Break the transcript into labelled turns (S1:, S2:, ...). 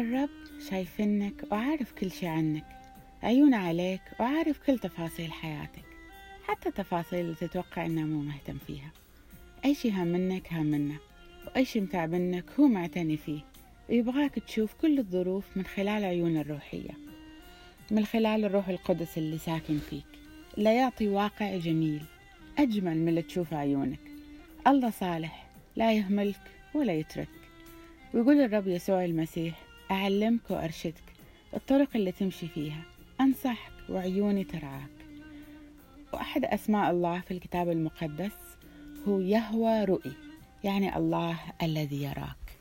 S1: الرب شايفنك وعارف كل شي عنك عيونه عليك وعارف كل تفاصيل حياتك حتى التفاصيل اللي تتوقع انه مو مهتم فيها. أي شي هامنك هامنه وأي شي متعبنك هو معتني فيه ويبغاك تشوف كل الظروف من خلال عيون الروحية من خلال الروح القدس اللي ساكن فيك. اللي يعطي واقع جميل أجمل من اللي تشوف عيونك. الله صالح لا يهملك ولا يترك ويقول الرب يسوع المسيح أعلمك وأرشدك الطرق اللي تمشي فيها. أنصحك وعيوني ترعاك. وأحد أسماء الله في الكتاب المقدس هو يهوى رؤي يعني الله الذي يراك.